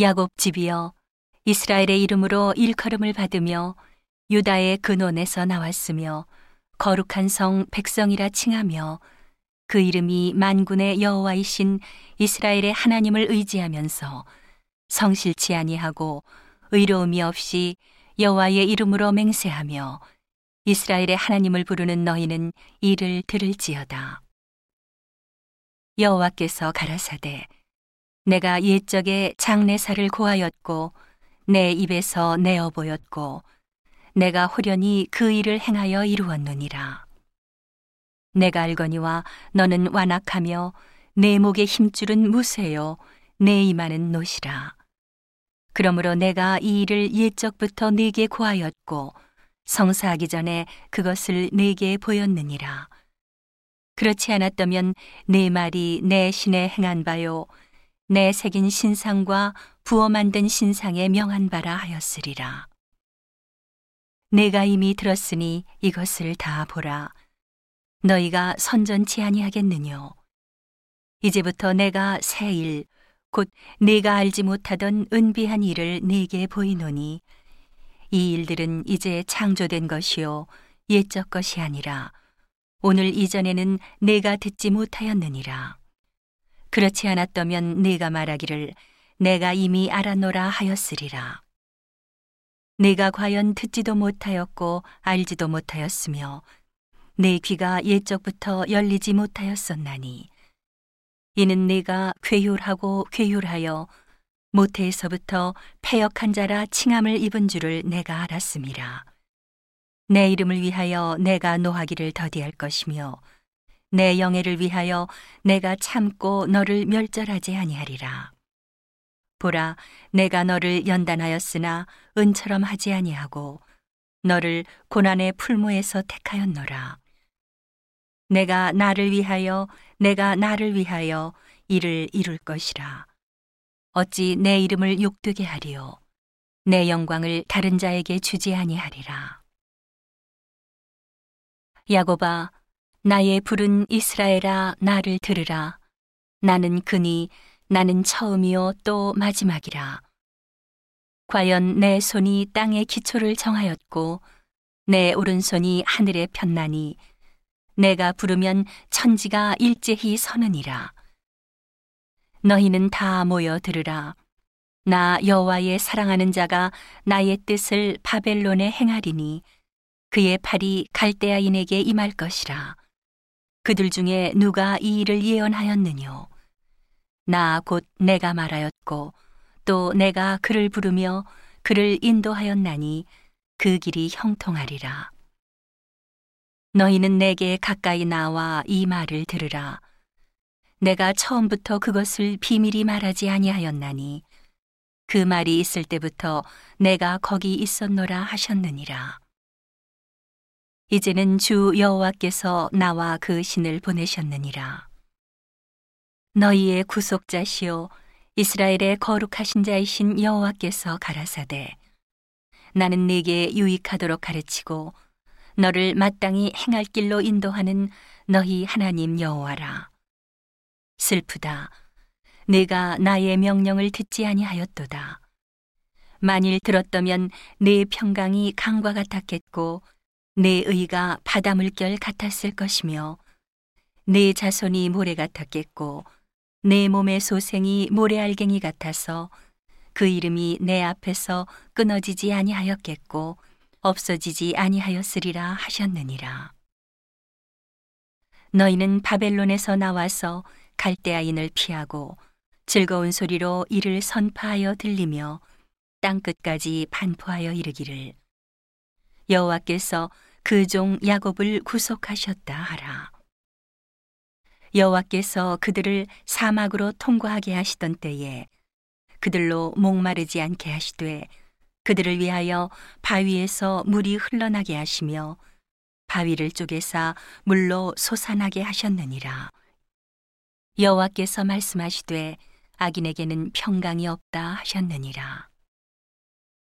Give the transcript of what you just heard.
야곱 집이여 이스라엘의 이름으로 일컬음을 받으며 유다의 근원에서 나왔으며 거룩한 성 백성이라 칭하며 그 이름이 만군의 여호와이신 이스라엘의 하나님을 의지하면서 성실치 아니하고 의로움이 없이 여호와의 이름으로 맹세하며 이스라엘의 하나님을 부르는 너희는 이를 들을지어다. 여호와께서 가라사대 내가 옛적에 장내살을 고하였고 내 입에서 내어 보였고 내가 호련히 그 일을 행하여 이루었느니라. 내가 알거니와 너는 완악하며 내 목의 힘줄은 무쇠요 내 이마는 노시라. 그러므로 내가 이 일을 옛적부터 네게 고하였고 성사하기 전에 그것을 네게 보였느니라. 그렇지 않았다면 네 말이 내 신에 행한 바요 내 새긴 신상과 부어 만든 신상에 명한 바라 하였으리라. 내가 이미 들었으니 이것을 다 보라. 너희가 선전치 아니하겠느뇨. 이제부터 내가 새 일, 곧 내가 알지 못하던 은비한 일을 네게 보이노니 이 일들은 이제 창조된 것이요 옛적 것이 아니라 오늘 이전에는 내가 듣지 못하였느니라. 그렇지 않았다면 네가 말하기를 내가 이미 알아노라 하였으리라. 내가 과연 듣지도 못하였고 알지도 못하였으며 내 귀가 옛적부터 열리지 못하였었나니 이는 내가 괴율하고 괴율하여 모태에서부터 패역한 자라 칭함을 입은 줄을 내가 알았습니다. 내 이름을 위하여 내가 노하기를 더디할 것이며 내 영예를 위하여 내가 참고 너를 멸절하지 아니하리라. 보라, 내가 너를 연단하였으나 은처럼 하지 아니하고 너를 고난의 풀무에서 택하였노라. 내가 나를 위하여 내가 나를 위하여 이를 이룰 것이라. 어찌 내 이름을 욕되게 하리요. 내 영광을 다른 자에게 주지 아니하리라. 야고바 나의 부른 이스라엘아 나를 들으라. 나는 그니 나는 처음이요 또 마지막이라. 과연 내 손이 땅의 기초를 정하였고 내 오른손이 하늘에 편나니 내가 부르면 천지가 일제히 서느니라. 너희는 다 모여 들으라. 나 여호와의 사랑하는 자가 나의 뜻을 바벨론에 행하리니 그의 팔이 갈대아인에게 임할 것이라. 그들 중에 누가 이 일을 예언하였느뇨? 나 곧 내가 말하였고 또 내가 그를 부르며 그를 인도하였나니 그 길이 형통하리라. 너희는 내게 가까이 나와 이 말을 들으라. 내가 처음부터 그것을 비밀히 말하지 아니하였나니 그 말이 있을 때부터 내가 거기 있었노라 하셨느니라. 이제는 주 여호와께서 나와 그 신을 보내셨느니라. 너희의 구속자시오 이스라엘의 거룩하신 자이신 여호와께서 가라사대 나는 네게 유익하도록 가르치고 너를 마땅히 행할 길로 인도하는 너희 하나님 여호와라. 슬프다. 내가 나의 명령을 듣지 아니하였도다. 만일 들었다면 내 평강이 강과 같았겠고 내 의가 바다 물결 같았을 것이며 내 자손이 모래 같았겠고 내 몸의 소생이 모래알갱이 같아서 그 이름이 내 앞에서 끊어지지 아니하였겠고 없어지지 아니하였으리라 하셨느니라. 너희는 바벨론에서 나와서 갈대아인을 피하고 즐거운 소리로 이를 선파하여 들리며 땅 끝까지 반포하여 이르기를 여호와께서 그 종 야곱을 구속하셨다 하라. 여호와께서 그들을 사막으로 통과하게 하시던 때에 그들로 목마르지 않게 하시되 그들을 위하여 바위에서 물이 흘러나게 하시며 바위를 쪼개사 물로 솟아나게 하셨느니라. 여호와께서 말씀하시되 악인에게는 평강이 없다 하셨느니라.